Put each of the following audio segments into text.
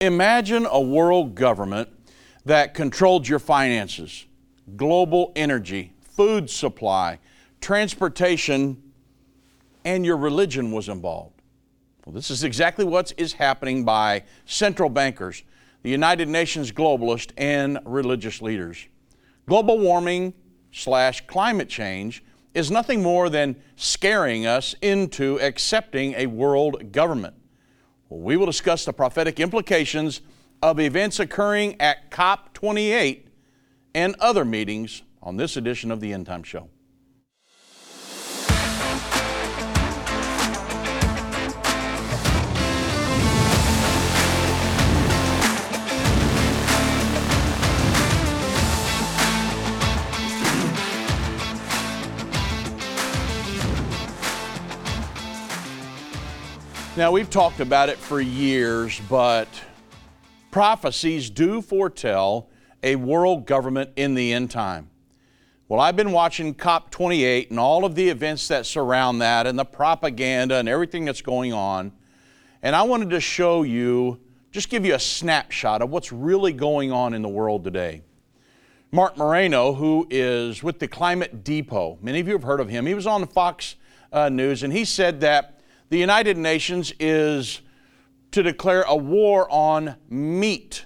Imagine a world government that controlled your finances, global energy, food supply, transportation, and your religion was involved. Well, this is exactly what is happening by central bankers, the United Nations globalists, and religious leaders. Global warming slash climate change is nothing more than scaring us into accepting a world government. We will discuss the prophetic implications of events occurring at COP28 and other meetings on this edition of the End Time Show. Now, we've talked about it for years, but prophecies do foretell a world government in the end time. Well, I've been watching COP28 and all of the events that surround that and the propaganda and everything that's going on. And I wanted to show you, just give you a snapshot of what's really going on in the world today. Marc Morano, who is with the Climate Depot, many of you have heard of him. He was on Fox uh, News and he said that the United Nations is to declare a war on meat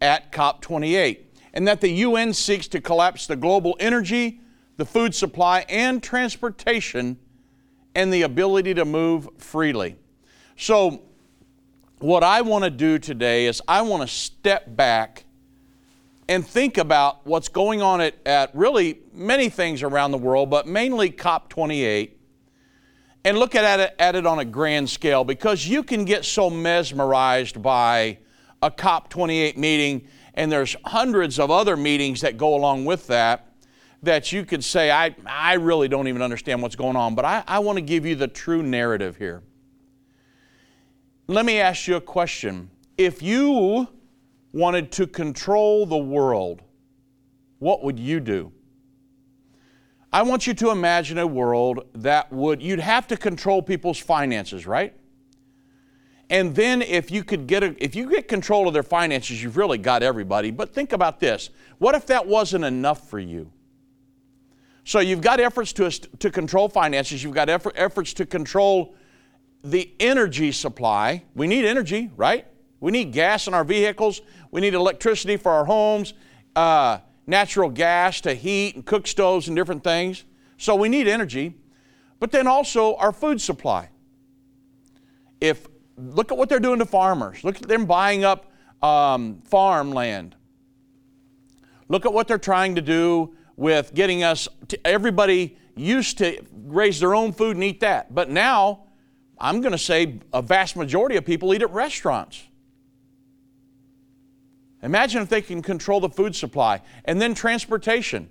at COP28, and that the UN seeks to collapse the global energy, the food supply, and transportation, and the ability to move freely. So, what I want to do today is I want to step back and think about what's going on at, at really many things around the world, but mainly COP28 and look at it, at it on a grand scale because you can get so mesmerized by a COP28 meeting, and there's hundreds of other meetings that go along with that that you could say, I, I really don't even understand what's going on, but I, I want to give you the true narrative here. Let me ask you a question. If you wanted to control the world, what would you do? I want you to imagine a world that would, you'd have to control people's finances, right? And then if you could get a, if you get control of their finances, you've really got everybody. But think about this. What if that wasn't enough for you? So you've got efforts to, to control finances, you've got effort, efforts to control the energy supply. We need energy, right? We need gas in our vehicles, we need electricity for our homes. Uh, natural gas to heat and cook stoves and different things. So we need energy. But then also our food supply. If look at what they're doing to farmers. Look at them buying up um, farmland. Look at what they're trying to do with getting us everybody used to raise their own food and eat that. But now, I'm going to say a vast majority of people eat at restaurants. Imagine if they can control the food supply and then transportation.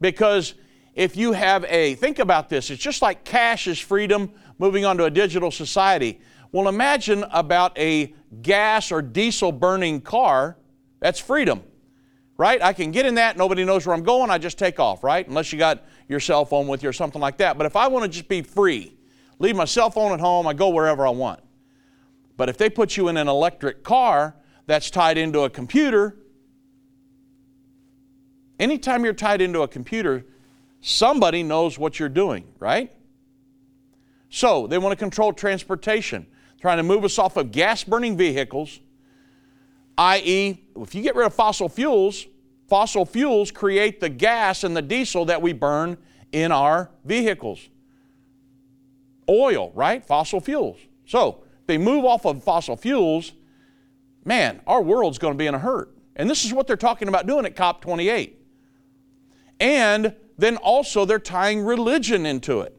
Because if you have a, think about this, it's just like cash is freedom moving on to a digital society. Well, imagine about a gas or diesel burning car, that's freedom, right? I can get in that, nobody knows where I'm going, I just take off, right? Unless you got your cell phone with you or something like that. But if I want to just be free, leave my cell phone at home, I go wherever I want. But if they put you in an electric car, that's tied into a computer. Anytime you're tied into a computer, somebody knows what you're doing, right? So they want to control transportation, trying to move us off of gas burning vehicles, i.e., if you get rid of fossil fuels, fossil fuels create the gas and the diesel that we burn in our vehicles. Oil, right? Fossil fuels. So they move off of fossil fuels, man, our world's going to be in a hurt. And this is what they're talking about doing at COP28. And then also they're tying religion into it.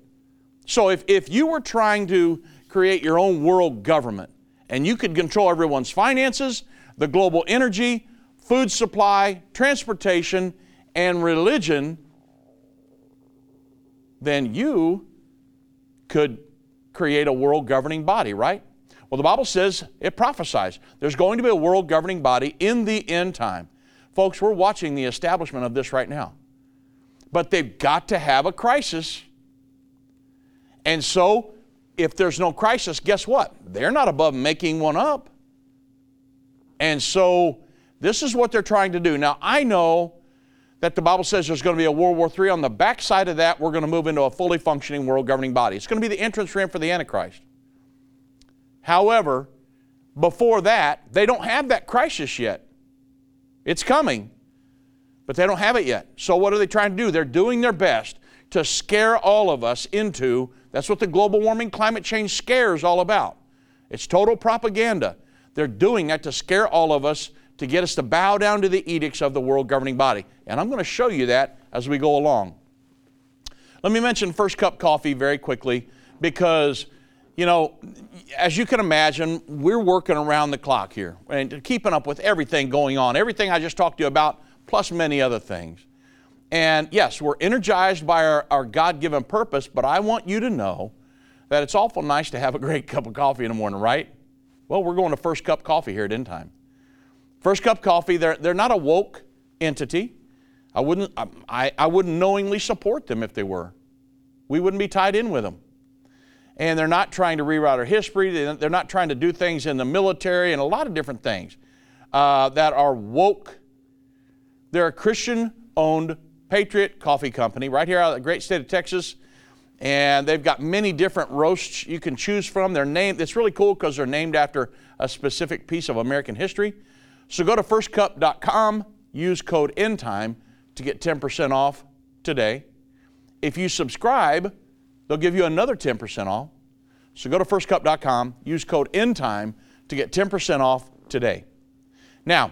So if, if you were trying to create your own world government and you could control everyone's finances, the global energy, food supply, transportation, and religion, then you could create a world governing body, right? Well, the Bible says, it prophesies. There's going to be a world governing body in the end time. Folks, we're watching the establishment of this right now. But they've got to have a crisis. And so, if there's no crisis, guess what? They're not above making one up. And so this is what they're trying to do. Now, I know that the Bible says there's going to be a World War III. On the backside of that, we're going to move into a fully functioning world governing body. It's going to be the entrance ramp for the Antichrist. However, before that, they don't have that crisis yet. It's coming, but they don't have it yet. So, what are they trying to do? They're doing their best to scare all of us into that's what the global warming climate change scare is all about. It's total propaganda. They're doing that to scare all of us to get us to bow down to the edicts of the world governing body. And I'm going to show you that as we go along. Let me mention First Cup Coffee very quickly because, you know, as you can imagine, we're working around the clock here and keeping up with everything going on, everything I just talked to you about, plus many other things. And yes, we're energized by our, our God given purpose, but I want you to know that it's awful nice to have a great cup of coffee in the morning, right? Well, we're going to First Cup Coffee here at End Time. First Cup Coffee, they're, they're not a woke entity. I wouldn't, I, I wouldn't knowingly support them if they were. We wouldn't be tied in with them. And they're not trying to rewrite our history. They're not trying to do things in the military and a lot of different things uh, that are woke. They're a Christian owned Patriot Coffee Company right here out of the great state of Texas. And they've got many different roasts you can choose from. They're named, it's really cool because they're named after a specific piece of American history. So go to firstcup.com, use code ENDTIME to get 10% off today. If you subscribe, they'll give you another 10% off. So go to firstcup.com, use code ENDTIME to get 10% off today. Now,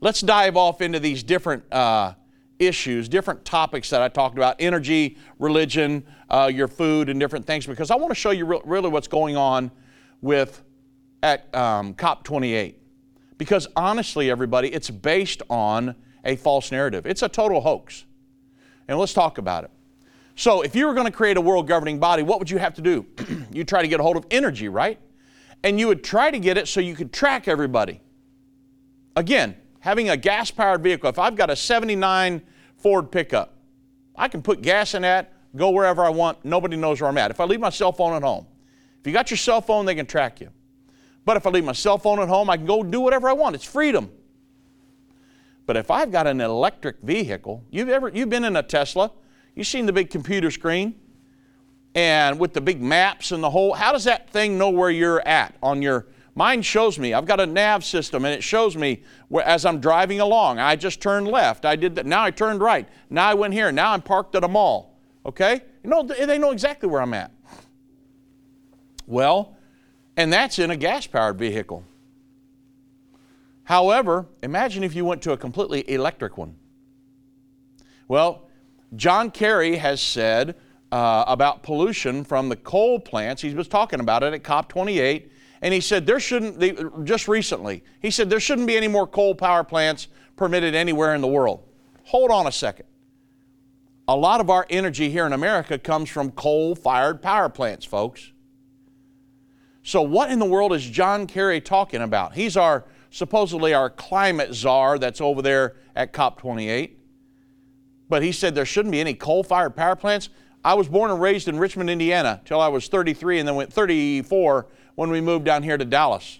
let's dive off into these different uh, issues, different topics that I talked about energy, religion, uh, your food, and different things because I want to show you re- really what's going on with at um, COP28. Because honestly, everybody, it's based on a false narrative. It's a total hoax. And let's talk about it. So, if you were going to create a world governing body, what would you have to do? you try to get a hold of energy, right? And you would try to get it so you could track everybody. Again, having a gas powered vehicle, if I've got a 79 Ford pickup. I can put gas in that, go wherever I want, nobody knows where I'm at. If I leave my cell phone at home, if you got your cell phone, they can track you. But if I leave my cell phone at home, I can go do whatever I want. It's freedom. But if I've got an electric vehicle, you've ever you've been in a Tesla, you've seen the big computer screen, and with the big maps and the whole, how does that thing know where you're at on your Mine shows me, I've got a nav system and it shows me where, as I'm driving along. I just turned left. I did that. Now I turned right. Now I went here. Now I'm parked at a mall. Okay? You know, they know exactly where I'm at. Well, and that's in a gas powered vehicle. However, imagine if you went to a completely electric one. Well, John Kerry has said uh, about pollution from the coal plants, he was talking about it at COP28 and he said there shouldn't, they, just recently, he said there shouldn't be any more coal power plants permitted anywhere in the world. Hold on a second. A lot of our energy here in America comes from coal fired power plants, folks. So, what in the world is John Kerry talking about? He's our supposedly our climate czar that's over there at COP28. But he said there shouldn't be any coal fired power plants. I was born and raised in Richmond, Indiana, till I was 33 and then went 34 when we moved down here to Dallas.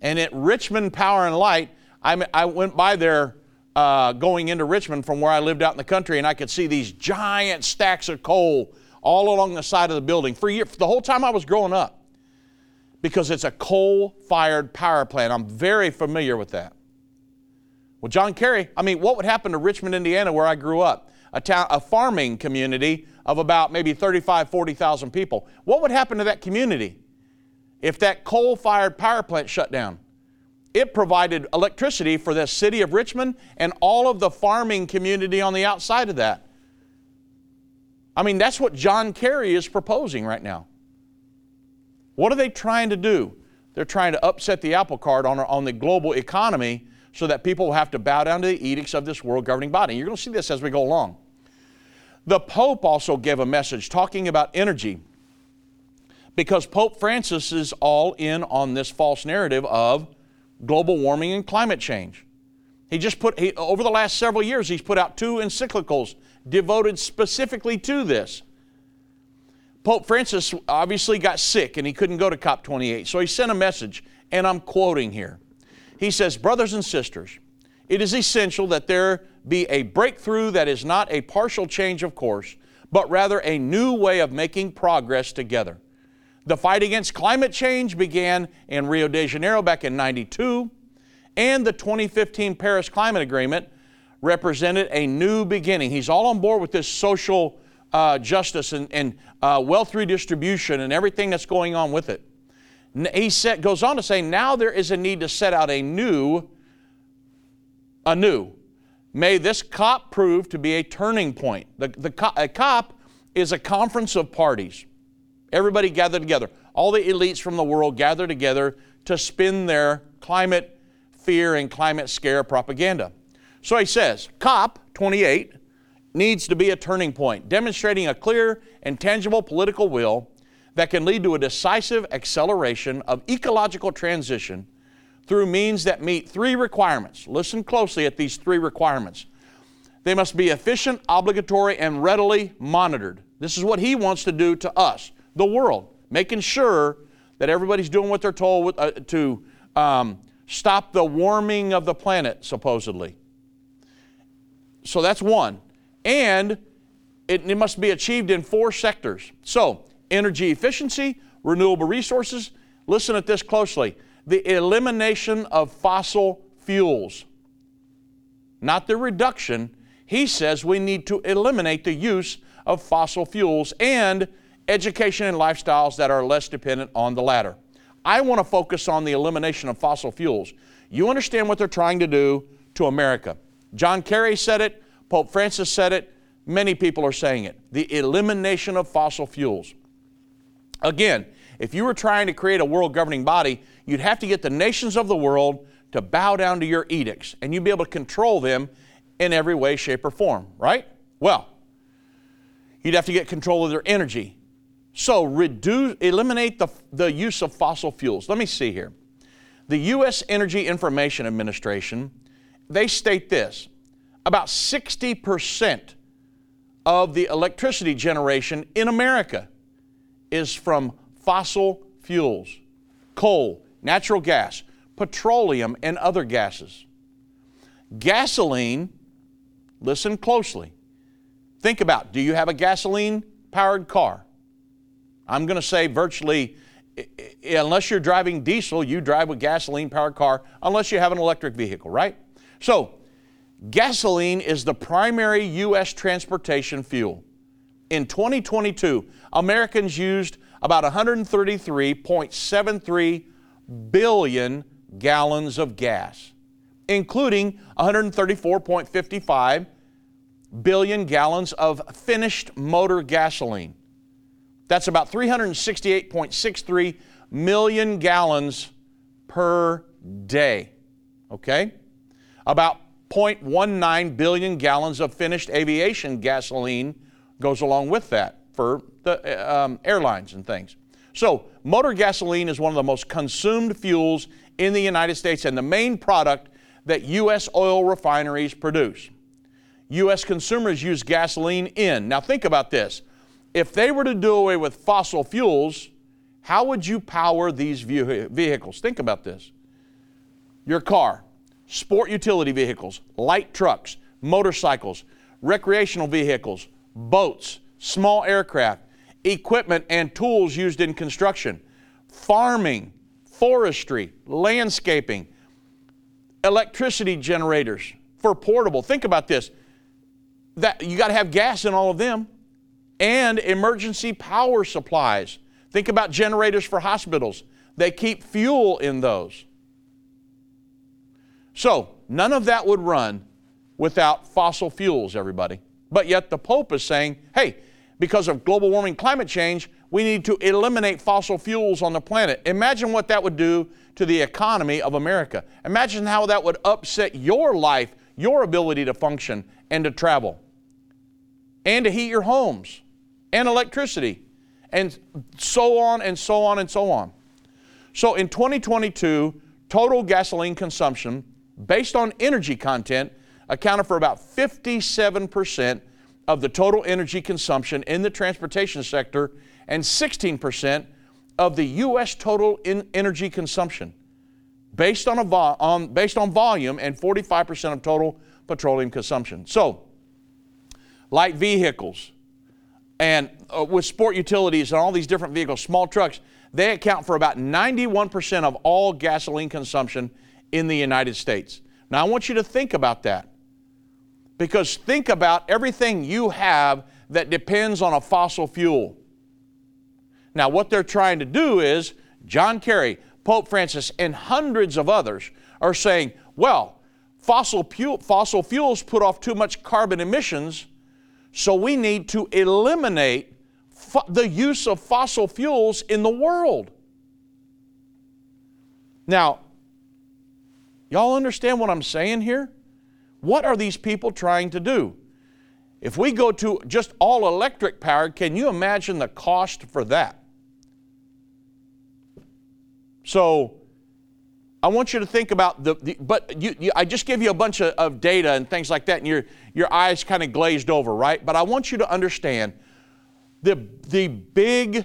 And at Richmond Power and Light, I, I went by there uh, going into Richmond from where I lived out in the country, and I could see these giant stacks of coal all along the side of the building for, year, for the whole time I was growing up because it's a coal fired power plant. I'm very familiar with that. Well, John Kerry, I mean, what would happen to Richmond, Indiana, where I grew up? A, town, a farming community of about maybe 35, 40,000 people. What would happen to that community if that coal fired power plant shut down. It provided electricity for the city of Richmond and all of the farming community on the outside of that. I mean, that's what John Kerry is proposing right now. What are they trying to do? They're trying to upset the apple cart on, on the global economy so that people will have to bow down to the edicts of this world governing body. You're going to see this as we go along. The Pope also gave a message talking about energy because Pope Francis is all in on this false narrative of global warming and climate change. He just put, he, over the last several years, he's put out two encyclicals devoted specifically to this. Pope Francis obviously got sick and he couldn't go to COP28, so he sent a message, and I'm quoting here. He says, Brothers and sisters, it is essential that there be a breakthrough that is not a partial change of course, but rather a new way of making progress together. The fight against climate change began in Rio de Janeiro back in 92, and the 2015 Paris Climate Agreement represented a new beginning. He's all on board with this social uh, justice and, and uh, wealth redistribution and everything that's going on with it. He set, goes on to say, now there is a need to set out a new, a new. May this COP prove to be a turning point. The, the a COP is a conference of parties. Everybody gathered together. All the elites from the world gather together to spin their climate fear and climate scare propaganda. So he says, COP 28 needs to be a turning point, demonstrating a clear and tangible political will that can lead to a decisive acceleration of ecological transition through means that meet three requirements. Listen closely at these three requirements. They must be efficient, obligatory, and readily monitored. This is what he wants to do to us, the world, making sure that everybody's doing what they're told with, uh, to um, stop the warming of the planet, supposedly. So that's one. And it, it must be achieved in four sectors. So, energy efficiency, renewable resources. Listen at this closely the elimination of fossil fuels, not the reduction. He says we need to eliminate the use of fossil fuels and education and lifestyles that are less dependent on the latter. I want to focus on the elimination of fossil fuels. You understand what they're trying to do to America. John Kerry said it, Pope Francis said it, many people are saying it. The elimination of fossil fuels. Again, if you were trying to create a world governing body, you'd have to get the nations of the world to bow down to your edicts, and you'd be able to control them in every way, shape, or form, right? Well, you'd have to get control of their energy. So, reduce, eliminate the, the use of fossil fuels. Let me see here. The U.S. Energy Information Administration, they state this about 60% of the electricity generation in America is from fossil fuels coal, natural gas, petroleum, and other gases. Gasoline, listen closely. Think about do you have a gasoline powered car? I'm going to say virtually, unless you're driving diesel, you drive a gasoline powered car, unless you have an electric vehicle, right? So, gasoline is the primary U.S. transportation fuel. In 2022, Americans used about 133.73 billion gallons of gas, including 134.55 billion gallons of finished motor gasoline. That's about 368.63 million gallons per day. Okay? About 0.19 billion gallons of finished aviation gasoline goes along with that for the um, airlines and things. So, motor gasoline is one of the most consumed fuels in the United States and the main product that U.S. oil refineries produce. U.S. consumers use gasoline in. Now, think about this. If they were to do away with fossil fuels, how would you power these vehicles? Think about this. Your car, sport utility vehicles, light trucks, motorcycles, recreational vehicles, boats, small aircraft, equipment and tools used in construction, farming, forestry, landscaping, electricity generators for portable. Think about this. That you got to have gas in all of them and emergency power supplies. Think about generators for hospitals. They keep fuel in those. So, none of that would run without fossil fuels, everybody. But yet the Pope is saying, hey, because of global warming climate change, we need to eliminate fossil fuels on the planet. Imagine what that would do to the economy of America. Imagine how that would upset your life, your ability to function and to travel, and to heat your homes, and electricity, and so on and so on and so on. So in 2022, total gasoline consumption based on energy content accounted for about 57% of the total energy consumption in the transportation sector and 16% of the U.S. total energy consumption. based on, vo- on, based on volume and 45% of total petroleum consumption. So, light vehicles and uh, with sport utilities and all these different vehicles, small trucks, they account for about 91% of all gasoline consumption in the United States. Now, I want you to think about that. Because think about everything you have that depends on a fossil fuel. Now, what they're trying to do is, John Kerry, Pope Francis, and hundreds of others are saying, well, fossil, pu- fossil fuels put off too much carbon emissions, so we need to eliminate fo- the use of fossil fuels in the world. Now, y'all understand what I'm saying here? What are these people trying to do? If we go to just all electric power, can you imagine the cost for that? So, I want you to think about the, the but you, you, I just give you a bunch of, of data and things like that, and your, your eyes kind of glazed over, right? But I want you to understand the, the big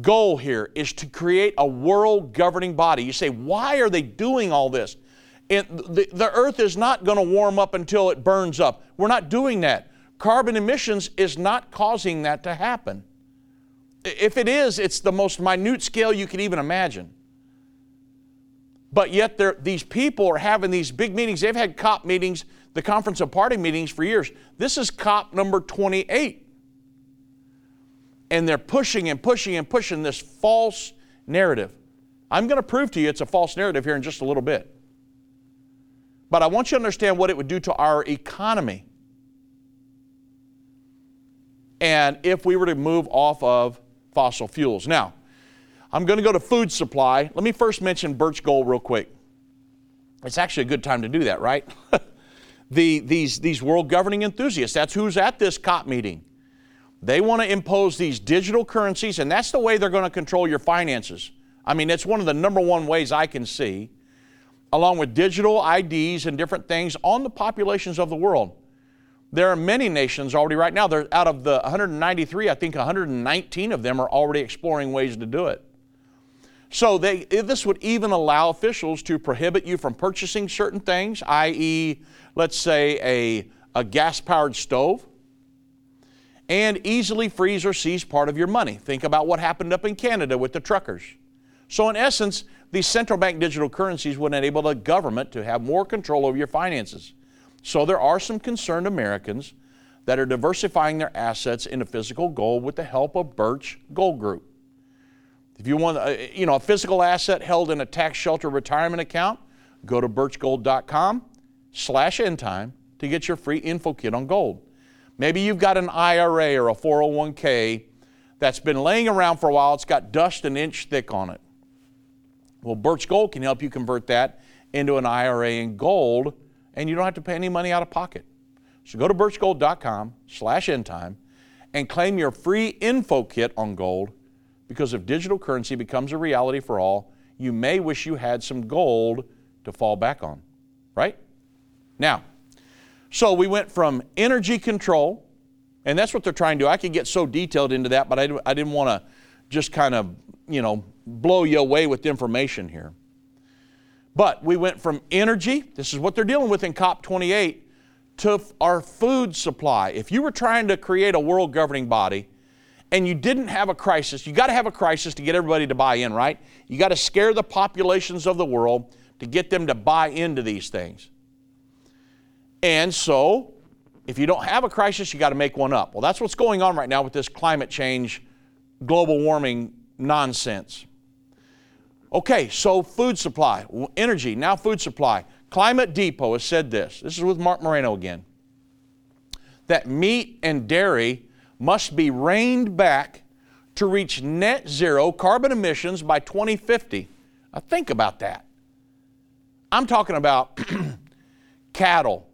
goal here is to create a world governing body. You say, why are they doing all this? And the, the earth is not going to warm up until it burns up. We're not doing that. Carbon emissions is not causing that to happen. If it is, it's the most minute scale you can even imagine. But yet, these people are having these big meetings. They've had COP meetings, the Conference of Party meetings for years. This is COP number 28 and they're pushing and pushing and pushing this false narrative. I'm going to prove to you it's a false narrative here in just a little bit. But I want you to understand what it would do to our economy. And if we were to move off of fossil fuels. Now, I'm going to go to food supply. Let me first mention Birch Gold real quick. It's actually a good time to do that, right? the, these, these world governing enthusiasts, that's who's at this COP meeting. They want to impose these digital currencies, and that's the way they're going to control your finances. I mean, it's one of the number one ways I can see, along with digital IDs and different things on the populations of the world. There are many nations already right now. There, out of the 193, I think 119 of them are already exploring ways to do it. So they, eh, this would even allow officials to prohibit you from purchasing certain things, i.e., let's say a, a gas powered stove and easily freeze or seize part of your money. Think about what happened up in Canada with the truckers. So, in essence, these central bank digital currencies would enable the government to have more control over your finances. So, there are some concerned Americans that are diversifying their assets into physical gold with the help of Birch Gold Group. If you want, uh, you know, a physical asset held in a tax shelter retirement account, go to birchgold.com slash endtime to get your free info kit on gold. Maybe you've got an IRA or a 401k that's been laying around for a while, it's got dust an inch thick on it. Well, Birch Gold can help you convert that into an IRA in gold, and you don't have to pay any money out of pocket. So go to birchgold.com slash endtime and claim your free info kit on gold because if digital currency becomes a reality for all, you may wish you had some gold to fall back on, right? Now, so we went from energy control, and that's what they're trying to do. I could get so detailed into that, but I, I didn't want to just kind of, you know, blow you away with information here. But we went from energy, this is what they're dealing with in COP28, to our food supply. If you were trying to create a world governing body and you didn't have a crisis, you got to have a crisis to get everybody to buy in, right? You got to scare the populations of the world to get them to buy into these things. And so, if you don't have a crisis, you got to make one up. Well, that's what's going on right now with this climate change, global warming nonsense. Okay, so food supply, energy, now food supply. Climate Depot has said this. This is with Marc Morano again. That meat and dairy must be reined back to reach net zero carbon emissions by 2050. Now, think about that. I'm talking about cattle,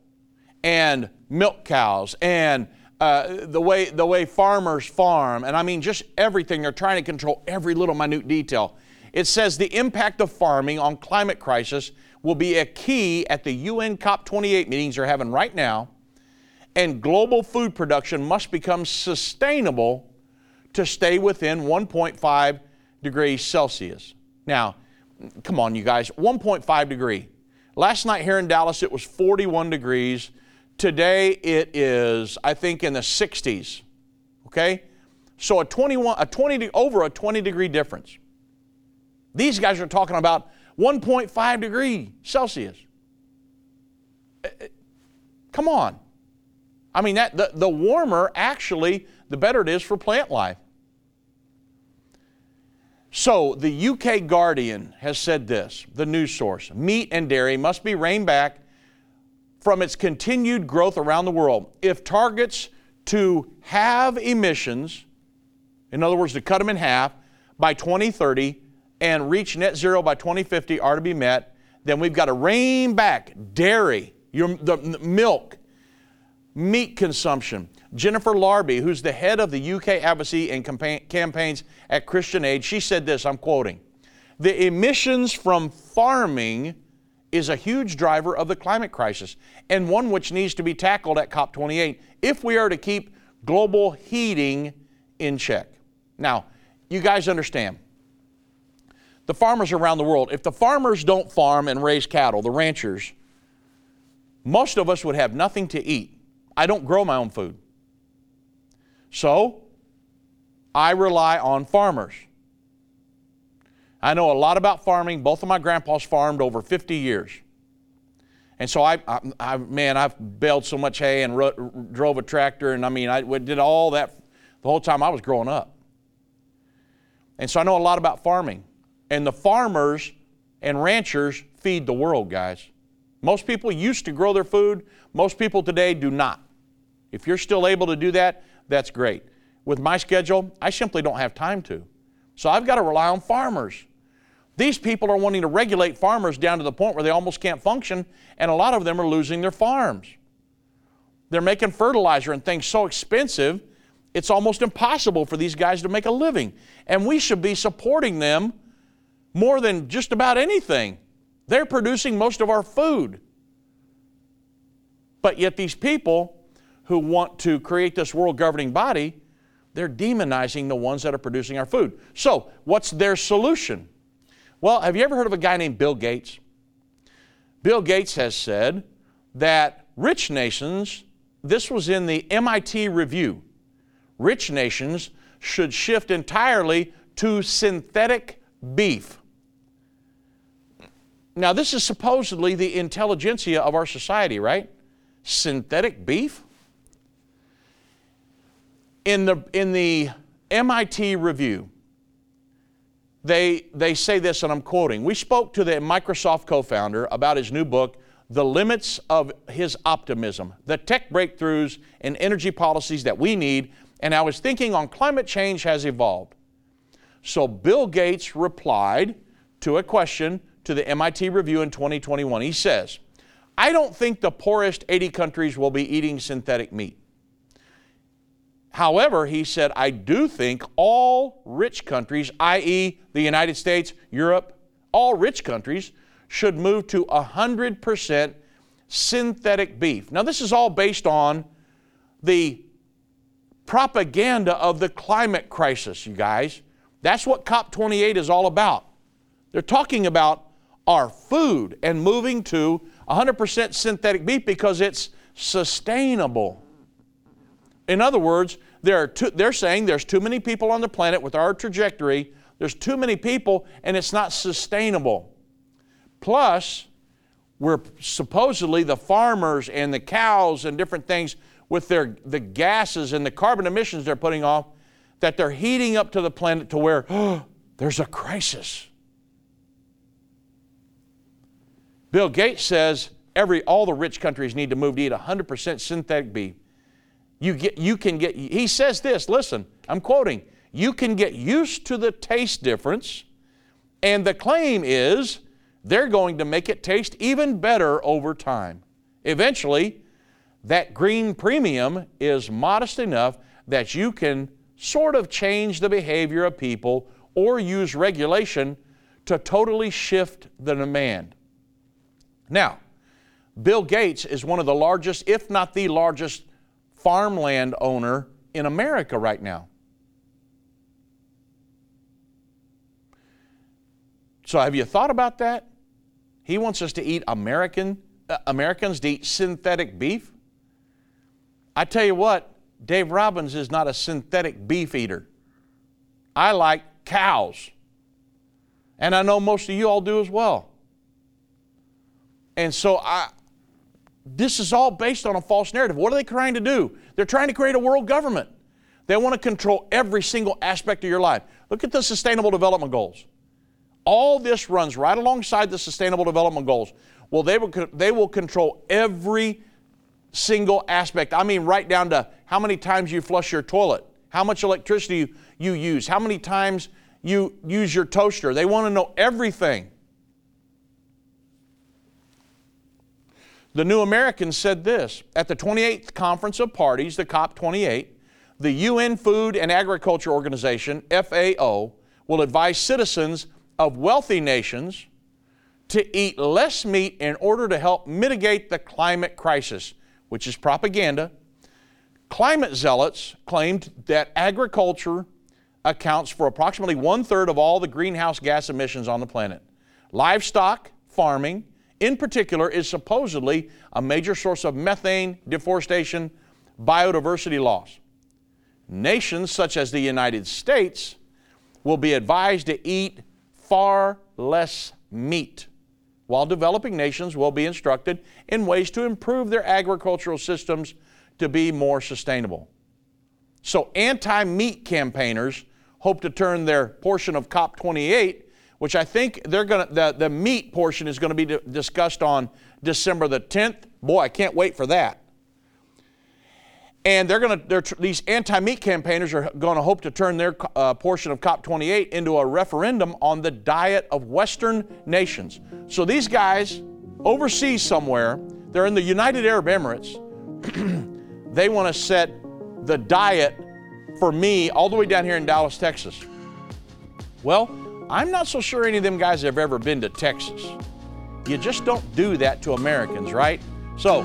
and milk cows and uh, the way the way farmers farm, and I mean just everything. They're trying to control every little minute detail. It says the impact of farming on climate crisis will be a key at the UN COP28 meetings they're having right now, and global food production must become sustainable to stay within 1.5 degrees Celsius. Now, come on, you guys, 1.5 degree. Last night here in Dallas, it was 41 degrees. Today it is, I think, in the 60s. Okay? So a 21, a 20, over a 20 degree difference. These guys are talking about 1.5 degree Celsius. Eh, eh, come on. I mean, that, the, the warmer, actually, the better it is for plant life. So, the UK Guardian has said this the news source meat and dairy must be reined back from its continued growth around the world. If targets to have emissions, in other words, to cut them in half by 2030 and reach net zero by 2050 are to be met, then we've got to rein back dairy, your, the, milk, meat consumption. Jennifer Larbie, who's the head of the UK advocacy and campaigns at Christian Aid, she said this I'm quoting The emissions from farming is a huge driver of the climate crisis and one which needs to be tackled at COP28 if we are to keep global heating in check. Now, you guys understand. The farmers around the world, if the farmers don't farm and raise cattle, the ranchers, most of us would have nothing to eat. I don't grow my own food. So, I rely on farmers. I know a lot about farming. Both of my grandpas farmed over 50 years. And so I, I, I man, I've baled so much hay and ro- drove a tractor, and I mean, I did all that the whole time I was growing up. And so I know a lot about farming. And the farmers and ranchers feed the world, guys. Most people used to grow their food, most people today do not. If you're still able to do that, that's great. With my schedule, I simply don't have time to. So I've got to rely on farmers. These people are wanting to regulate farmers down to the point where they almost can't function, and a lot of them are losing their farms. They're making fertilizer and things so expensive, it's almost impossible for these guys to make a living. And we should be supporting them more than just about anything. They're producing most of our food. But yet, these people who want to create this world governing body, they're demonizing the ones that are producing our food. So, what's their solution? Well, have you ever heard of a guy named Bill Gates? Bill Gates has said that rich nations, this was in the MIT review, rich nations should shift entirely to synthetic beef. Now, this is supposedly the intelligentsia of our society, right? Synthetic beef? In the, in the MIT review, they, they say this, and I'm quoting We spoke to the Microsoft co founder about his new book, The Limits of His Optimism, the tech breakthroughs and energy policies that we need, and how his thinking on climate change has evolved. So Bill Gates replied to a question to the MIT Review in 2021. He says, I don't think the poorest 80 countries will be eating synthetic meat. However, he said, I do think all rich countries, i.e., the United States, Europe, all rich countries, should move to 100% synthetic beef. Now, this is all based on the propaganda of the climate crisis, you guys. That's what COP28 is all about. They're talking about our food and moving to 100% synthetic beef because it's sustainable. In other words, there are too, they're saying there's too many people on the planet with our trajectory. There's too many people, and it's not sustainable. Plus, we're supposedly the farmers and the cows and different things with their the gases and the carbon emissions they're putting off that they're heating up to the planet to where oh, there's a crisis. Bill Gates says every all the rich countries need to move to eat 100% synthetic beef. You, get, you can get, he says this, listen, I'm quoting, you can get used to the taste difference, and the claim is they're going to make it taste even better over time. Eventually, that green premium is modest enough that you can sort of change the behavior of people or use regulation to totally shift the demand. Now, Bill Gates is one of the largest, if not the largest, farmland owner in America right now. So have you thought about that? He wants us to eat American uh, Americans to eat synthetic beef. I tell you what, Dave Robbins is not a synthetic beef eater. I like cows. And I know most of you all do as well. And so I this is all based on a false narrative. What are they trying to do? They're trying to create a world government. They want to control every single aspect of your life. Look at the Sustainable Development Goals. All this runs right alongside the Sustainable Development Goals. Well, they will, they will control every single aspect. I mean, right down to how many times you flush your toilet, how much electricity you, you use, how many times you use your toaster. They want to know everything. The New American said this at the 28th Conference of Parties, the COP28, the UN Food and Agriculture Organization, FAO, will advise citizens of wealthy nations to eat less meat in order to help mitigate the climate crisis, which is propaganda. Climate zealots claimed that agriculture accounts for approximately one third of all the greenhouse gas emissions on the planet. Livestock farming, in particular, is supposedly a major source of methane, deforestation, biodiversity loss. Nations such as the United States will be advised to eat far less meat, while developing nations will be instructed in ways to improve their agricultural systems to be more sustainable. So, anti meat campaigners hope to turn their portion of COP28, which I think they're going to, the, the meat portion is going to be discussed on December the 10th. Boy, I can't wait for that. And they're going to, these anti-meat campaigners are going to hope to turn their uh, portion of COP28 into a referendum on the diet of Western nations. So these guys overseas somewhere, they're in the United Arab Emirates. they want to set the diet for me all the way down here in Dallas, Texas. Well, I'm not so sure any of them guys have ever been to Texas. You just don't do that to Americans, right? So,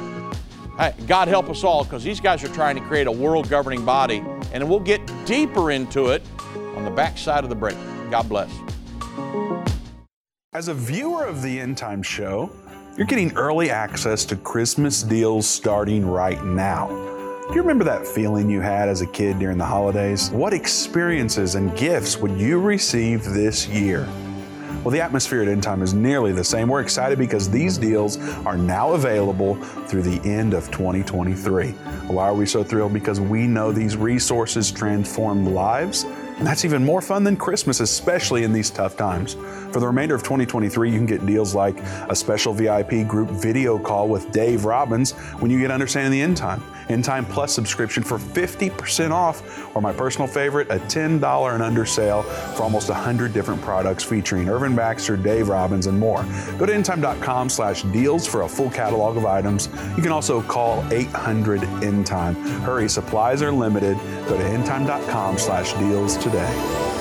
God help us all because these guys are trying to create a world governing body, and we'll get deeper into it on the backside of the break. God bless. As a viewer of the End Time Show, you're getting early access to Christmas deals starting right now. Do you remember that feeling you had as a kid during the holidays? What experiences and gifts would you receive this year? Well, the atmosphere at End Time is nearly the same. We're excited because these deals are now available through the end of 2023. Why are we so thrilled? Because we know these resources transform lives and that's even more fun than Christmas, especially in these tough times. For the remainder of 2023, you can get deals like a special VIP group video call with Dave Robbins when you get Understanding the End Time, End Time Plus subscription for 50% off, or my personal favorite, a $10 and under sale for almost 100 different products featuring Irvin Baxter, Dave Robbins, and more. Go to endtime.com slash deals for a full catalog of items. You can also call 800 End Time. Hurry, supplies are limited. Go to endtime.com slash deals today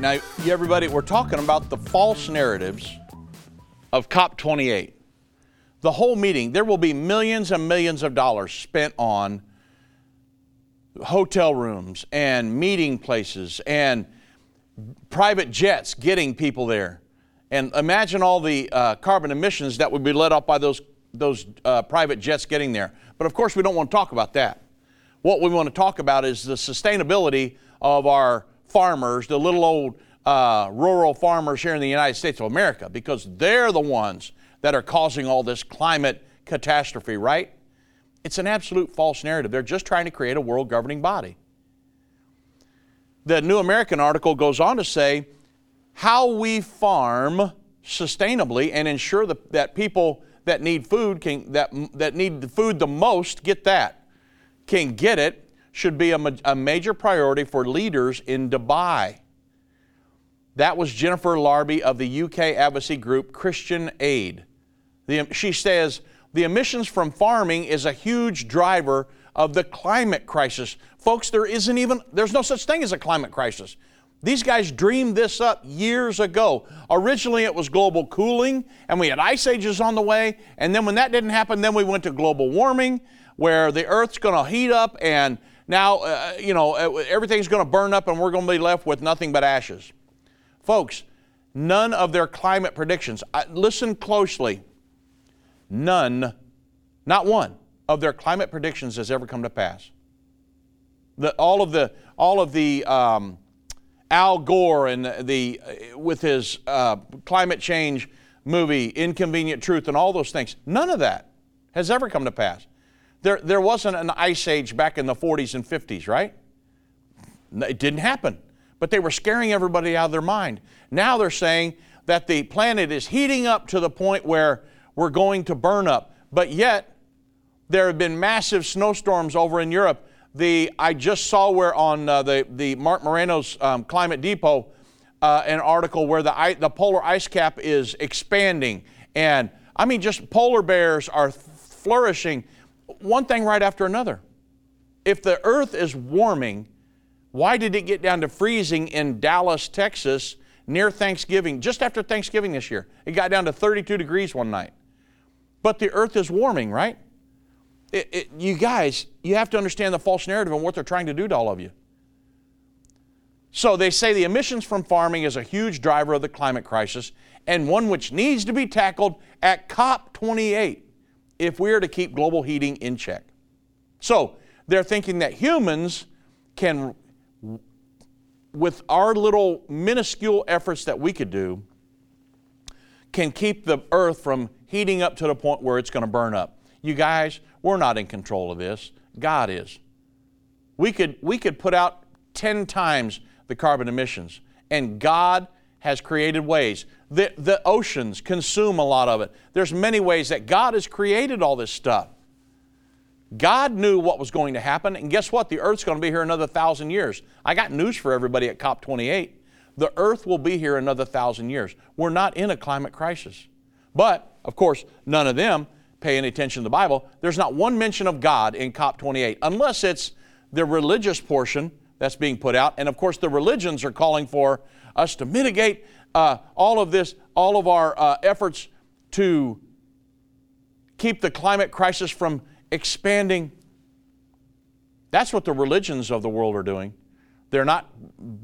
Right, now, everybody, we're talking about the false narratives of COP28 the whole meeting, there will be millions and millions of dollars spent on hotel rooms and meeting places and private jets getting people there. And imagine all the uh, carbon emissions that would be let off by those, those uh, private jets getting there. But of course, we don't want to talk about that. What we want to talk about is the sustainability of our farmers, the little old uh, rural farmers here in the United States of America, because they're the ones that are causing all this climate catastrophe, right? It's an absolute false narrative. They're just trying to create a world governing body. The New American article goes on to say how we farm sustainably and ensure the, that people that need food can that that need the food the most get that can get it should be a, a major priority for leaders in Dubai. That was Jennifer Larbie of the UK advocacy group Christian Aid. The, she says the emissions from farming is a huge driver of the climate crisis. Folks, there isn't even there's no such thing as a climate crisis. These guys dreamed this up years ago. Originally, it was global cooling, and we had ice ages on the way. And then, when that didn't happen, then we went to global warming, where the Earth's going to heat up, and now, uh, you know, uh, everything's going to burn up, and we're going to be left with nothing but ashes. Folks, none of their climate predictions, uh, listen closely, none, not one, of their climate predictions has ever come to pass. The, all of the, all of the, um, Al Gore and the with his uh, climate change movie, Inconvenient Truth, and all those things. None of that has ever come to pass. There, there wasn't an ice age back in the 40s and 50s, right? It didn't happen. But they were scaring everybody out of their mind. Now they're saying that the planet is heating up to the point where we're going to burn up. But yet, there have been massive snowstorms over in Europe the I just saw where on uh, the the Marc Morano's um, Climate Depot uh, an article where the the polar ice cap is expanding, and I mean just polar bears are flourishing, one thing right after another. If the Earth is warming, why did it get down to freezing in Dallas, Texas? Near Thanksgiving, just after Thanksgiving this year, it got down to 32 degrees one night. But the earth is warming, right? It, it, you guys, you have to understand the false narrative and what they're trying to do to all of you. So they say the emissions from farming is a huge driver of the climate crisis and one which needs to be tackled at COP28 if we are to keep global heating in check. So they're thinking that humans can, with our little minuscule efforts that we could do, can keep the earth from heating up to the point where it's going to burn up. You guys, we're not in control of this. God is. We could, we could put out 10 times the carbon emissions, and God has created ways. The, the oceans consume a lot of it. There's many ways that God has created all this stuff. God knew what was going to happen, and guess what? The earth's going to be here another thousand years. I got news for everybody at COP28. The earth will be here another thousand years. We're not in a climate crisis. But, of course, none of them pay any attention to the Bible, there's not one mention of God in COP 28, unless it's the religious portion that's being put out. And of course, the religions are calling for us to mitigate uh, all of this, all of our uh, efforts to keep the climate crisis from expanding. That's what the religions of the world are doing. They're not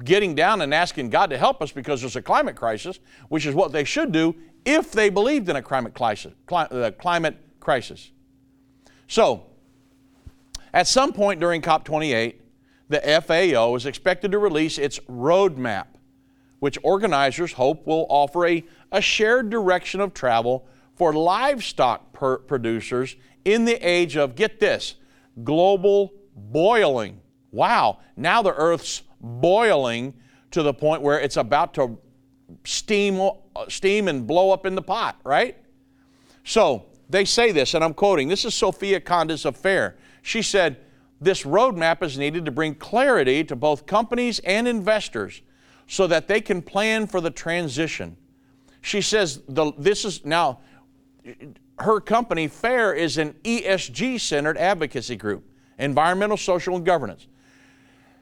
getting down and asking God to help us because there's a climate crisis, which is what they should do if they believed in a climate crisis, uh, climate crisis. So, at some point during COP28, the FAO is expected to release its roadmap, which organizers hope will offer a, a shared direction of travel for livestock per- producers in the age of, get this, global boiling. Wow, now the Earth's boiling to the point where it's about to steam, uh, steam and blow up in the pot, right? So, they say this, and I'm quoting this is Sophia Condes of FAIRR. She said, This roadmap is needed to bring clarity to both companies and investors so that they can plan for the transition. She says, the, This is now, her company, FAIRR, is an ESG centered advocacy group, environmental, social, and governance.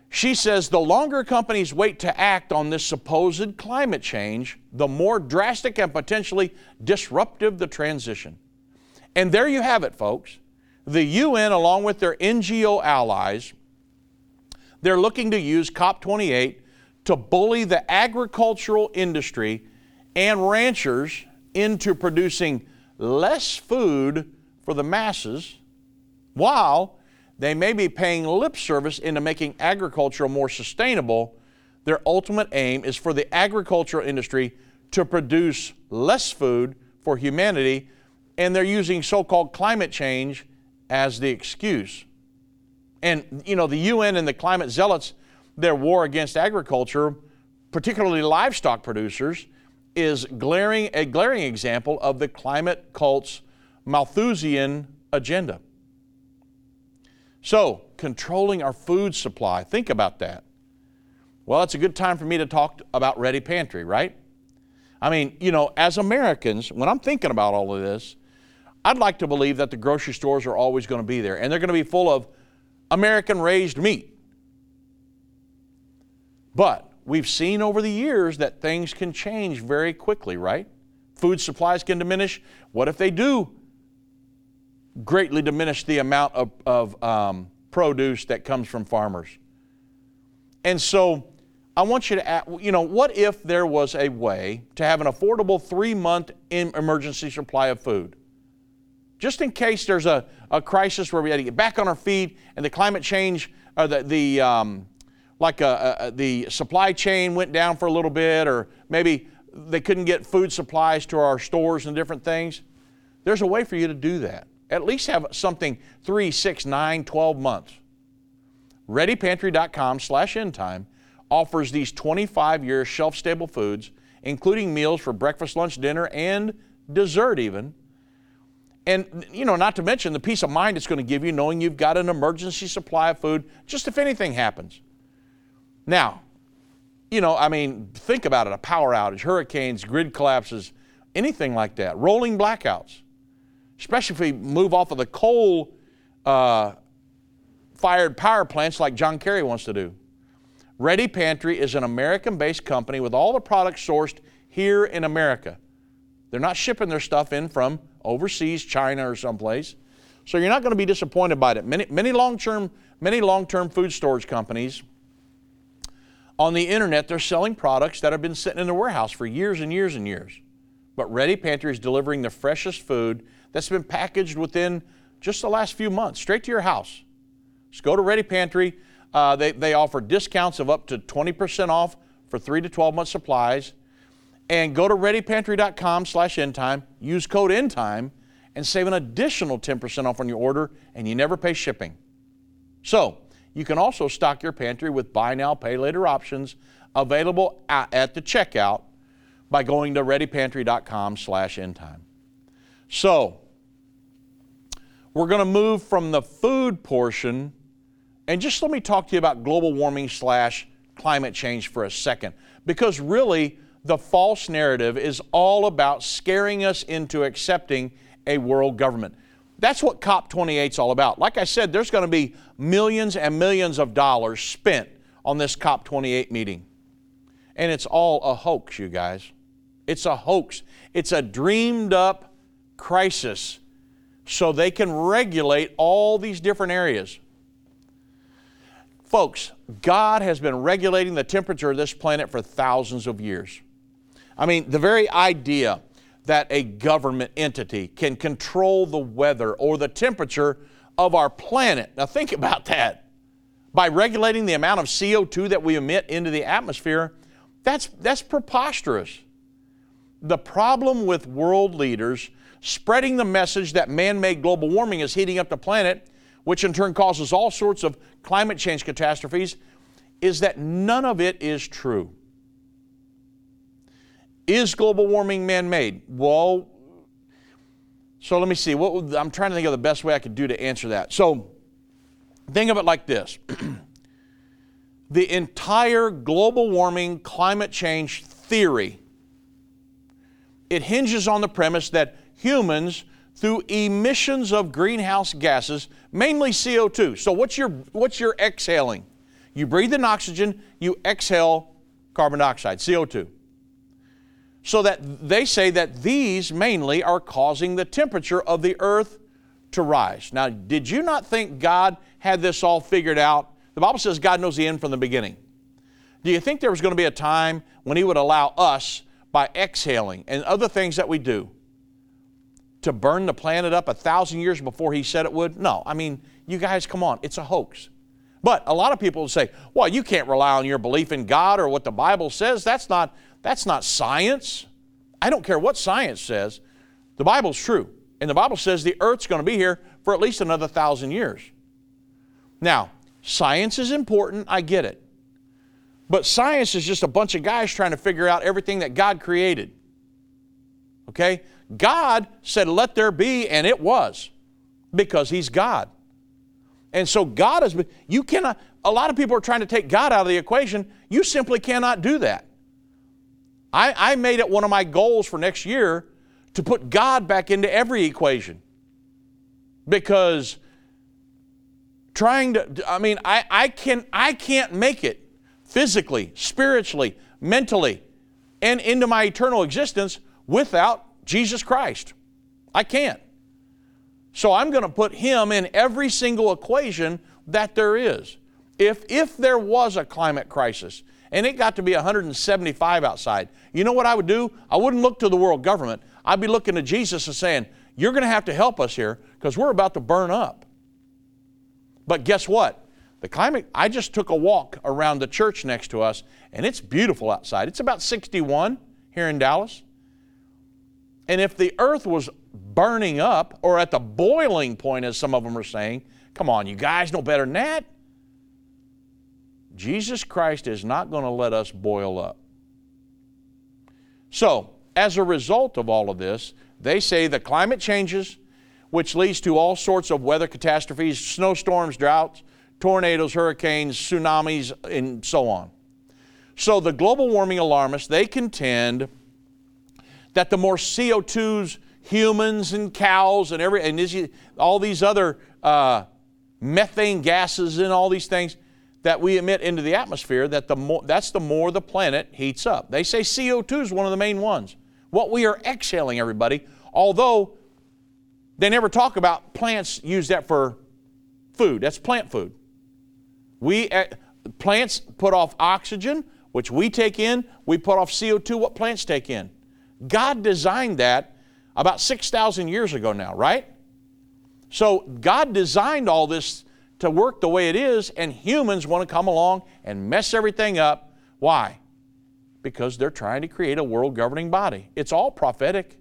She says the longer companies wait to act on this supposed climate change, the more drastic and potentially disruptive the transition. And there you have it, folks. The UN, along with their NGO allies, they're looking to use COP28 to bully the agricultural industry and ranchers into producing less food for the masses while they may be paying lip service into making agriculture more sustainable. Their ultimate aim is for the agricultural industry to produce less food for humanity and they're using so called climate change as the excuse. And, you know, the UN and the climate zealots, their war against agriculture particularly livestock producers, is glaring, a glaring example of the climate cult's Malthusian agenda. So, controlling our food supply, think about that. Well, it's a good time for me to talk about Ready Pantry, right? I mean, you know, as Americans, when I'm thinking about all of this, I'd like to believe that the grocery stores are always going to be there and they're going to be full of American raised meat. But we've seen over the years that things can change very quickly, right? Food supplies can diminish. What if they do greatly diminish the amount of, of um, produce that comes from farmers? And so I want you to, ask, you know, what if there was a way to have an affordable three month emergency supply of food? Just in case there's a, a crisis where we had to get back on our feet and the climate change, or the, the um, like a, uh, a, uh, the supply chain went down for a little bit, or maybe they couldn't get food supplies to our stores and different things. There's a way for you to do that. At least have something three, six, nine, 12 months. ReadyPantry.com slash endtime offers these 25 year shelf stable foods, including meals for breakfast, lunch, dinner, and dessert, even. And, you know, not to mention the peace of mind it's going to give you knowing you've got an emergency supply of food just if anything happens. Now, you know, I mean, think about it a power outage, hurricanes, grid collapses, anything like that, rolling blackouts, especially if we move off of the coal uh, fired power plants like John Kerry wants to do. Ready Pantry is an American based company with all the products sourced here in America. They're not shipping their stuff in from overseas, China or someplace. So you're not going to be disappointed by it. Many, many long-term, many long-term food storage companies on the internet, they're selling products that have been sitting in the warehouse for years and years and years. But Ready Pantry is delivering the freshest food that's been packaged within just the last few months, straight to your house. Just go to Ready Pantry. Uh, they, they offer discounts of up to 20% off for 3 to 12 month supplies. And go to readypantry.com slash endtime, use code endtime, and save an additional 10% off on your order, and you never pay shipping. So, you can also stock your pantry with buy now, pay later options available at the checkout by going to readypantry.com slash endtime. So, we're going to move from the food portion and just let me talk to you about global warming slash climate change for a second because really the false narrative is all about scaring us into accepting a world government. That's what COP28 is all about. Like I said, there's going to be millions and millions of dollars spent on this COP28 meeting. And it's all a hoax, you guys. It's a hoax. It's a dreamed up crisis so they can regulate all these different areas. Folks, God has been regulating the temperature of this planet for thousands of years. I mean, the very idea that a government entity can control the weather or the temperature of our planet. Now, think about that. By regulating the amount of CO2 that we emit into the atmosphere, that's, that's preposterous. The problem with world leaders spreading the message that man made global warming is heating up the planet, which in turn causes all sorts of climate change catastrophes, is that none of it is true. Is global warming man made? Well, so let me see. What I'm trying to think of the best way I could do to answer that. So think of it like this the entire global warming climate change theory it hinges on the premise that humans through emissions of greenhouse gases mainly co2 so what's your what's your exhaling you breathe in oxygen you exhale carbon dioxide co2 so that they say that these mainly are causing the temperature of the earth to rise. Now, did you not think God had this all figured out? The Bible says God knows the end from the beginning. Do you think there was going to be a time when He would allow us, by exhaling and other things that we do, to burn the planet up a thousand years before He said it would? No. I mean, you guys, come on, it's a hoax. But a lot of people say, well, you can't rely on your belief in God or what the Bible says. That's not, that's not science. I don't care what science says. The Bible's true. And the Bible says the earth's going to be here for at least another thousand years. Now, science is important, I get it. But science is just a bunch of guys trying to figure out everything that God created. Okay? God said, let there be, and it was because He's God. And so God is, you cannot, a lot of people are trying to take God out of the equation. You simply cannot do that. I, I made it one of my goals for next year to put God back into every equation. Because trying to i mean i, I can i can't make it physically spiritually mentally and into my eternal existence without jesus christ. I can't. So i'm going to put him in every single equation that there is. If if there was a climate crisis and it got to be 175 outside you know what i would do i wouldn't look to the world government i'd be looking to jesus and saying you're going to have to help us here because we're about to burn up but guess what? The climate, I just took a walk around the church next to us, and it's beautiful outside. It's about 61 here in Dallas. And if the earth was burning up or at the boiling point, as some of them are saying, come on, you guys know better than that. Jesus Christ is not going to let us boil up. So, as a result of all of this, they say the climate changes, which leads to all sorts of weather catastrophes, snowstorms, droughts, tornadoes, hurricanes, tsunamis, and so on. So the global warming alarmists, they contend that the more CO2s humans and cows and every and all these other uh, methane gases and all these things that we emit into the atmosphere, that the more, that's the more the planet heats up. They say CO2 is one of the main ones. What we are exhaling, everybody, although they never talk about plants use that for food. That's plant food. We uh, plants put off oxygen, which we take in. We put off CO2, what plants take in. God designed that about 6,000 years ago now, right? So God designed all this to work the way it is, and humans want to come along and mess everything up. Why? Because they're trying to create a world governing body. It's all prophetic.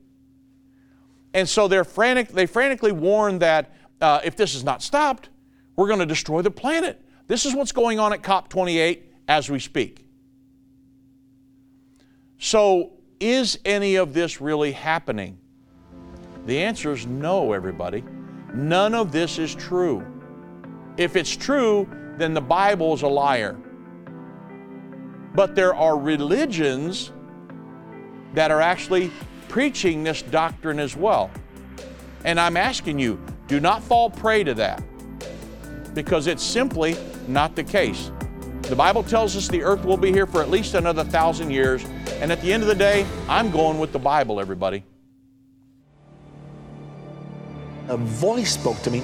And so they're frantic, they frantically warn that uh, if this is not stopped, we're going to destroy the planet. This is what's going on at COP28 as we speak. So, is any of this really happening? The answer is no, everybody. None of this is true. If it's true, then the Bible is a liar. But there are religions that are actually preaching this doctrine as well. And I'm asking you, do not fall prey to that because it's simply not the case. The Bible tells us the earth will be here for at least another thousand years. And at the end of the day, I'm going with the Bible, everybody. A voice spoke to me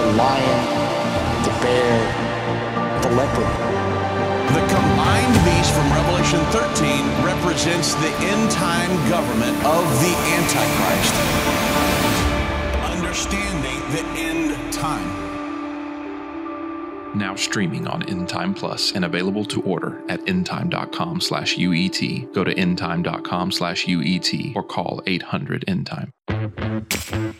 The lion, the bear, the leopard. The combined beast from Revelation 13 represents the end time government of the Antichrist. Understanding the end time. Now streaming on Endtime Plus and available to order at endtime.com slash UET. Go to endtime.com slash UET or call 800 Endtime.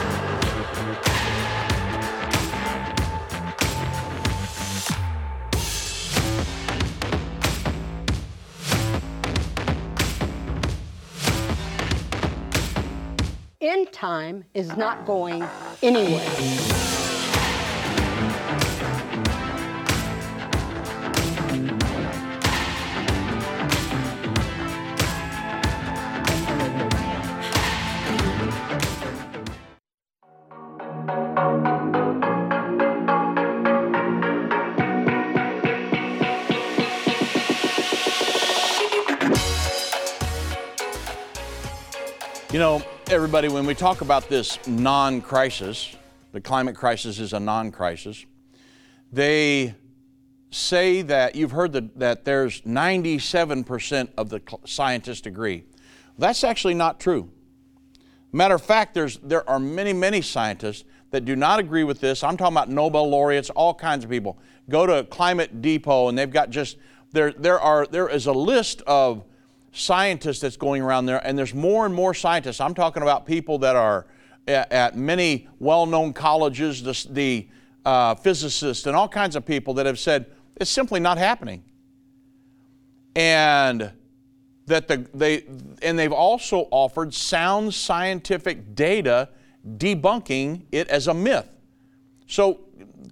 time is not going anywhere. You know, everybody, when we talk about this non crisis, the climate crisis is a non crisis, they say that you've heard that, that there's 97% of the scientists agree. That's actually not true. Matter of fact, there's, there are many, many scientists that do not agree with this. I'm talking about Nobel laureates, all kinds of people. Go to Climate Depot, and they've got just there. There are there is a list of scientists that's going around there, and there's more and more scientists. I'm talking about people that are at, at many well-known colleges, the, the uh, physicists, and all kinds of people that have said it's simply not happening. And that the, they and they've also offered sound scientific data debunking it as a myth. So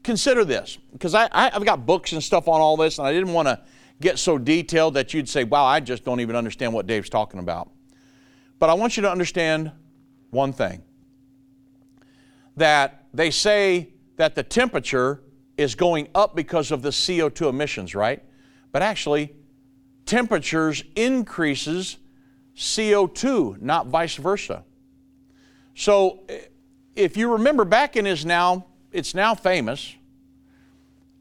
consider this, because I, I, have got books and stuff on all this, and I didn't want to get so detailed that you'd say, wow, I just don't even understand what Dave's talking about. But I want you to understand one thing that they say that the temperature is going up because of the CO2 emissions, right? But actually, temperatures increases CO2, not vice versa. So eh, if you remember back in his now, it's now famous,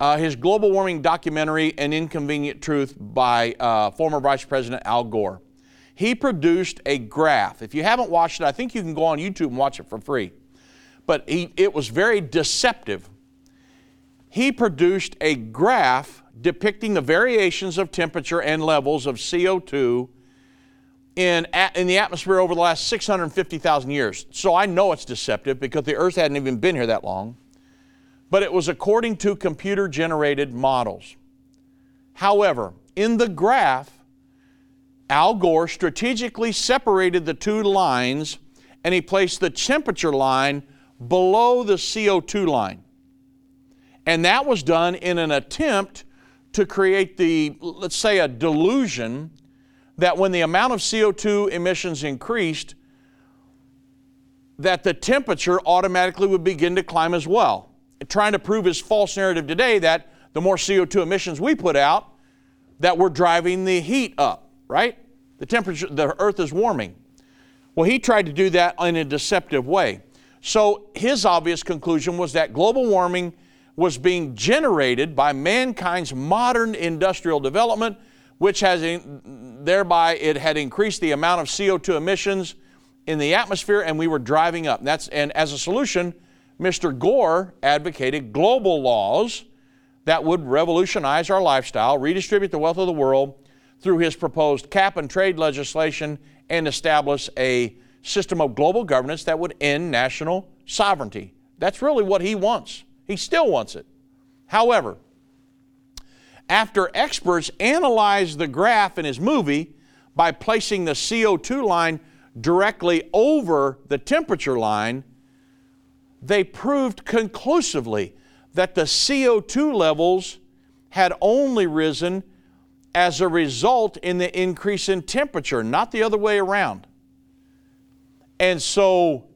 uh, his global warming documentary, An Inconvenient Truth, by uh, former Vice President Al Gore. He produced a graph. If you haven't watched it, I think you can go on YouTube and watch it for free. But he, it was very deceptive. He produced a graph depicting the variations of temperature and levels of CO2 in, in the atmosphere over the last 650,000 years. So I know it's deceptive because the Earth hadn't even been here that long. But it was according to computer generated models. However, in the graph, Al Gore strategically separated the two lines and he placed the temperature line below the CO2 line. And that was done in an attempt to create the, let's say, a delusion that when the amount of CO2 emissions increased, that the temperature automatically would begin to climb as well. Trying to prove his false narrative today that the more CO2 emissions we put out, that we're driving the heat up, right? The temperature, the earth is warming. Well, he tried to do that in a deceptive way. So his obvious conclusion was that global warming was being generated by mankind's modern industrial development, which has in, thereby it had increased the amount of CO2 emissions in the atmosphere, and we were driving up. That's and as a solution, Mr. Gore advocated global laws that would revolutionize our lifestyle, redistribute the wealth of the world through his proposed cap and trade legislation, and establish a system of global governance that would end national sovereignty. That's really what he wants. He still wants it. However, after experts analyzed the graph in his movie by placing the CO2 line directly over the temperature line, they proved conclusively that the CO2 levels had only risen as a result in the increase in temperature, not the other way around. And so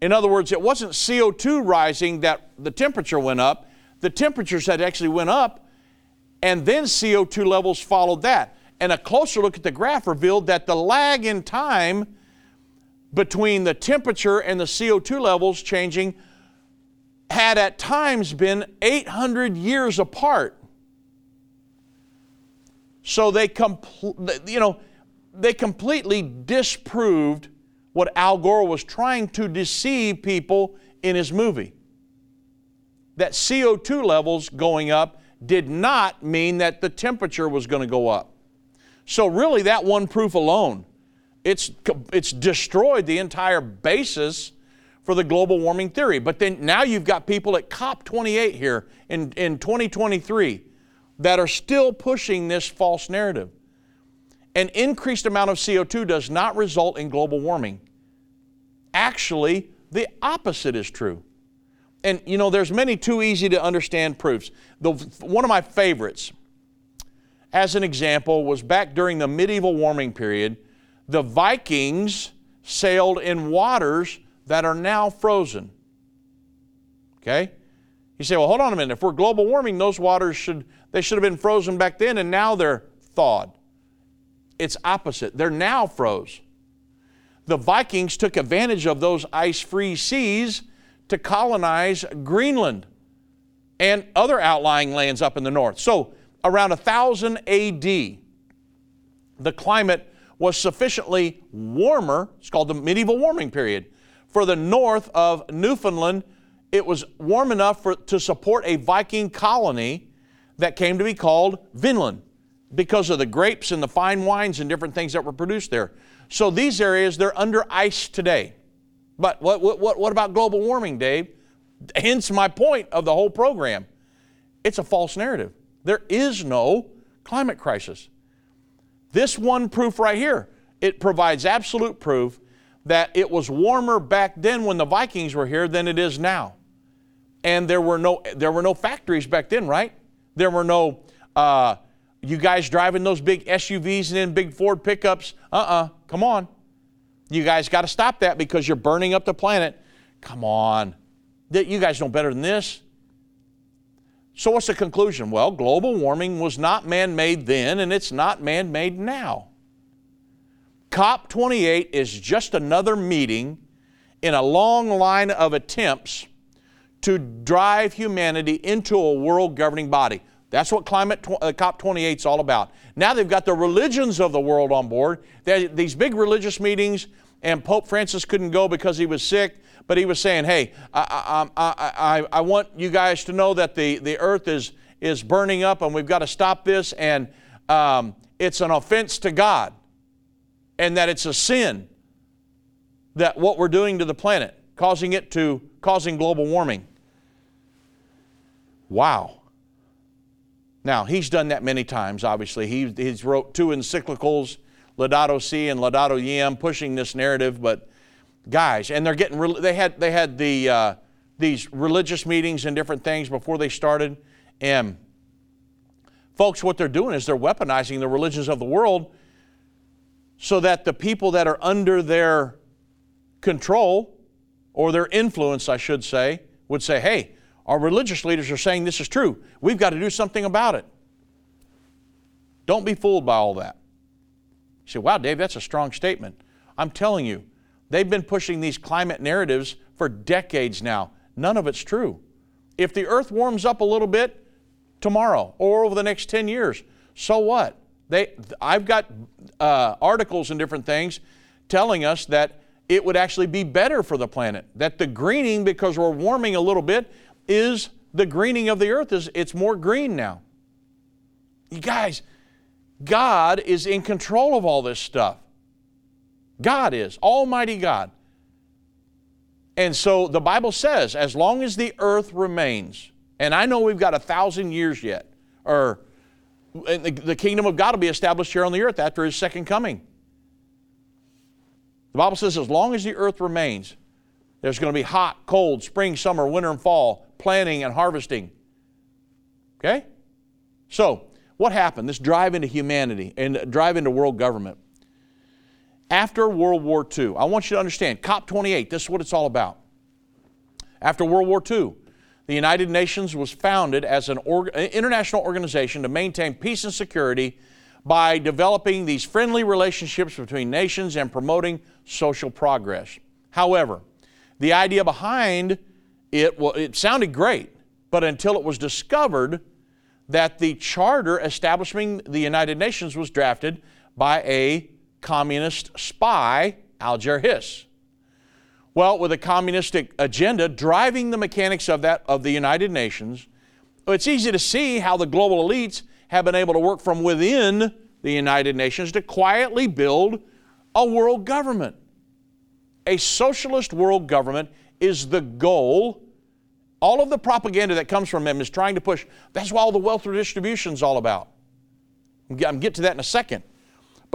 in other words, it wasn't CO2 rising that the temperature went up. The temperatures had actually went up, and then CO2 levels followed that. And a closer look at the graph revealed that the lag in time between the temperature and the CO2 levels changing had at times been 800 years apart. So they, compl- you know, they completely disproved what Al Gore was trying to deceive people in his movie. That CO2 levels going up did not mean that the temperature was going to go up. So, really, that one proof alone, it's, it's destroyed the entire basis for the global warming theory. But then now you've got people at COP28 here in, in 2023 that are still pushing this false narrative. An increased amount of CO2 does not result in global warming actually the opposite is true. And you know, there's many too easy to understand proofs. The, one of my favorites, as an example, was back during the medieval warming period. The Vikings sailed in waters that are now frozen. Okay? You say, well, hold on a minute. If we're global warming, those waters should they should have been frozen back then, and now they're thawed. It's opposite. They're now froze. the Vikings took advantage of those ice free seas to colonize Greenland and other outlying lands up in the north. So, around 1000 AD, the climate was sufficiently warmer, it's called the medieval warming period, for the north of Newfoundland. It was warm enough for, to support a Viking colony that came to be called Vinland because of the grapes and the fine wines and different things that were produced there. So these areas, they're under ice today. But what, what, what about global warming, Dave? Hence my point of the whole program. It's a false narrative. There is no climate crisis. This one proof right here, it provides absolute proof that it was warmer back then when the Vikings were here than it is now. And there were no, there were no factories back then, right? There were no, uh, you guys driving those big SUVs and then big Ford pickups. Uh uh-uh, uh, come on. You guys got to stop that because you're burning up the planet. Come on. You guys know better than this. So, what's the conclusion? Well, global warming was not man made then, and it's not man made now. COP28 is just another meeting in a long line of attempts to drive humanity into a world governing body. That's what climate tw- uh, COP28 is all about. Now they've got the religions of the world on board. They're, these big religious meetings, and Pope Francis couldn't go because he was sick, but he was saying, hey, I, I, I, I, want you guys to know that the, the earth is, is burning up and we've got to stop this, and um, it's an offense to God, and that it's a sin that what we're doing to the planet, causing it to causing global warming. Wow. Now, he's done that many times, obviously. He, he's wrote two encyclicals, Laudato Si and Laudate Deum, pushing this narrative, but guys, and they're getting, they had, they had the, uh, these religious meetings and different things before they started, and folks, what they're doing is they're weaponizing the religions of the world so that the people that are under their control, or their influence, I should say, would say, hey, our religious leaders are saying this is true. We've got to do something about it. Don't be fooled by all that. You say, wow, Dave, that's a strong statement. I'm telling you, they've been pushing these climate narratives for decades now. None of it's true. If the earth warms up a little bit tomorrow or over the next 10 years, so what? They, I've got uh, articles and different things telling us that it would actually be better for the planet. That the greening, because we're warming a little bit, is the greening of the earth is it's more green now. You guys, God is in control of all this stuff. God is, Almighty God. And so the Bible says, as long as the earth remains, and I know we've got a thousand years yet, or the kingdom of God will be established here on the earth after his second coming. The Bible says, as long as the earth remains, there's going to be hot, cold, spring, summer, winter, and fall, planting and harvesting. Okay? So, what happened? This drive into humanity and drive into world government. After World War II, I want you to understand COP28, this is what it's all about. After World War II, the United Nations was founded as an org- international organization to maintain peace and security by developing these friendly relationships between nations and promoting social progress. However, the idea behind it, well, it sounded great, but until it was discovered that the charter establishing the United Nations was drafted by a communist spy, Alger Hiss. Well, with a communistic agenda driving the mechanics of that of the United Nations, it's easy to see how the global elites have been able to work from within the United Nations to quietly build a world government. A socialist world government is the goal. All of the propaganda that comes from them is trying to push. That's why all the wealth redistribution is all about. I'm get to that in a second.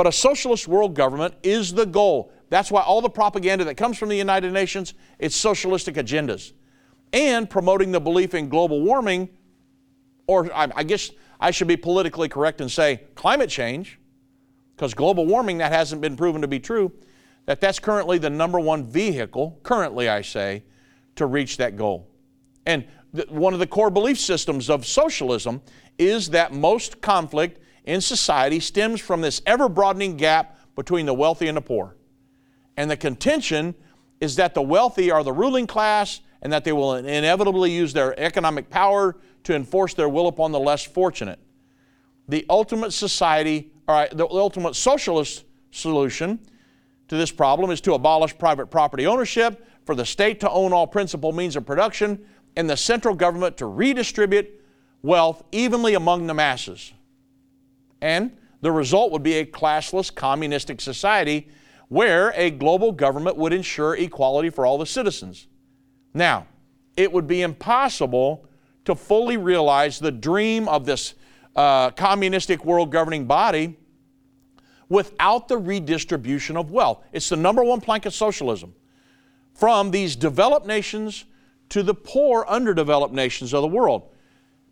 But a socialist world government is the goal. That's why all the propaganda that comes from the United Nations, it's socialistic agendas. And promoting the belief in global warming, or I guess I should be politically correct and say climate change, because global warming, that hasn't been proven to be true that that's currently the number one vehicle, currently I say, to reach that goal. And th- one of the core belief systems of socialism is that most conflict in society stems from this ever broadening gap between the wealthy and the poor. And the contention is that the wealthy are the ruling class and that they will inevitably use their economic power to enforce their will upon the less fortunate. The ultimate society, right, the ultimate socialist solution to this problem is to abolish private property ownership, for the state to own all principal means of production, and the central government to redistribute wealth evenly among the masses. And the result would be a classless communistic society where a global government would ensure equality for all the citizens. Now, it would be impossible to fully realize the dream of this uh, communistic world governing body without the redistribution of wealth. It's the number one plank of socialism. From these developed nations to the poor, underdeveloped nations of the world.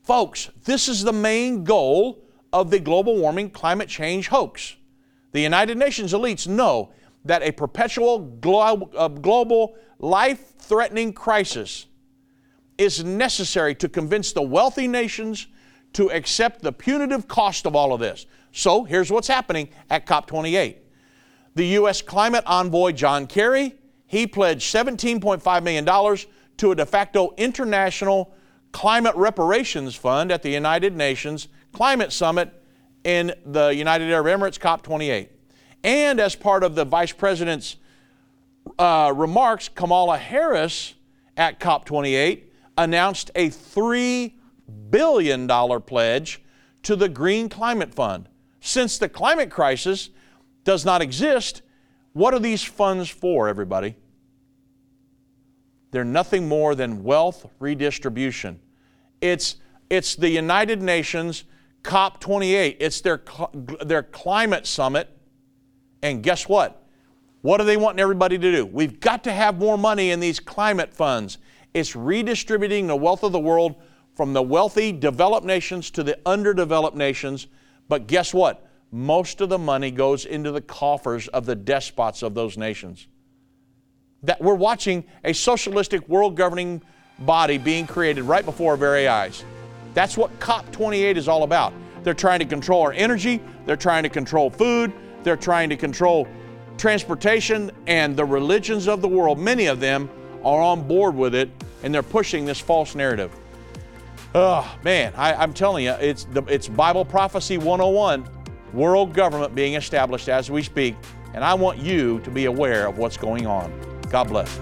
Folks, this is the main goal of the global warming climate change hoax. The United Nations elites know that a perpetual glo- uh, global life threatening crisis is necessary to convince the wealthy nations to accept the punitive cost of all of this. So here's what's happening at COP28. The U.S. climate envoy John Kerry, he pledged $17.5 million to a de facto international climate reparations fund at the United Nations Climate Summit in the United Arab Emirates COP28. And as part of the Vice President's uh, remarks, Kamala Harris at COP28 announced a $3 billion pledge to the Green Climate Fund. Since the climate crisis does not exist, what are these funds for, everybody? They're nothing more than wealth redistribution. It's, it's the United Nations COP28, it's their, their climate summit. And guess what? What are they wanting everybody to do? We've got to have more money in these climate funds. It's redistributing the wealth of the world from the wealthy developed nations to the underdeveloped nations. But guess what? Most of the money goes into the coffers of the despots of those nations. That we're watching a socialistic world governing body being created right before our very eyes. That's what COP28 is all about. They're trying to control our energy, they're trying to control food, they're trying to control transportation, and the religions of the world, many of them are on board with it, and they're pushing this false narrative. Oh, man, I, am telling you, it's, the, it's Bible Prophecy 101, world government being established as we speak, and I want you to be aware of what's going on. God bless.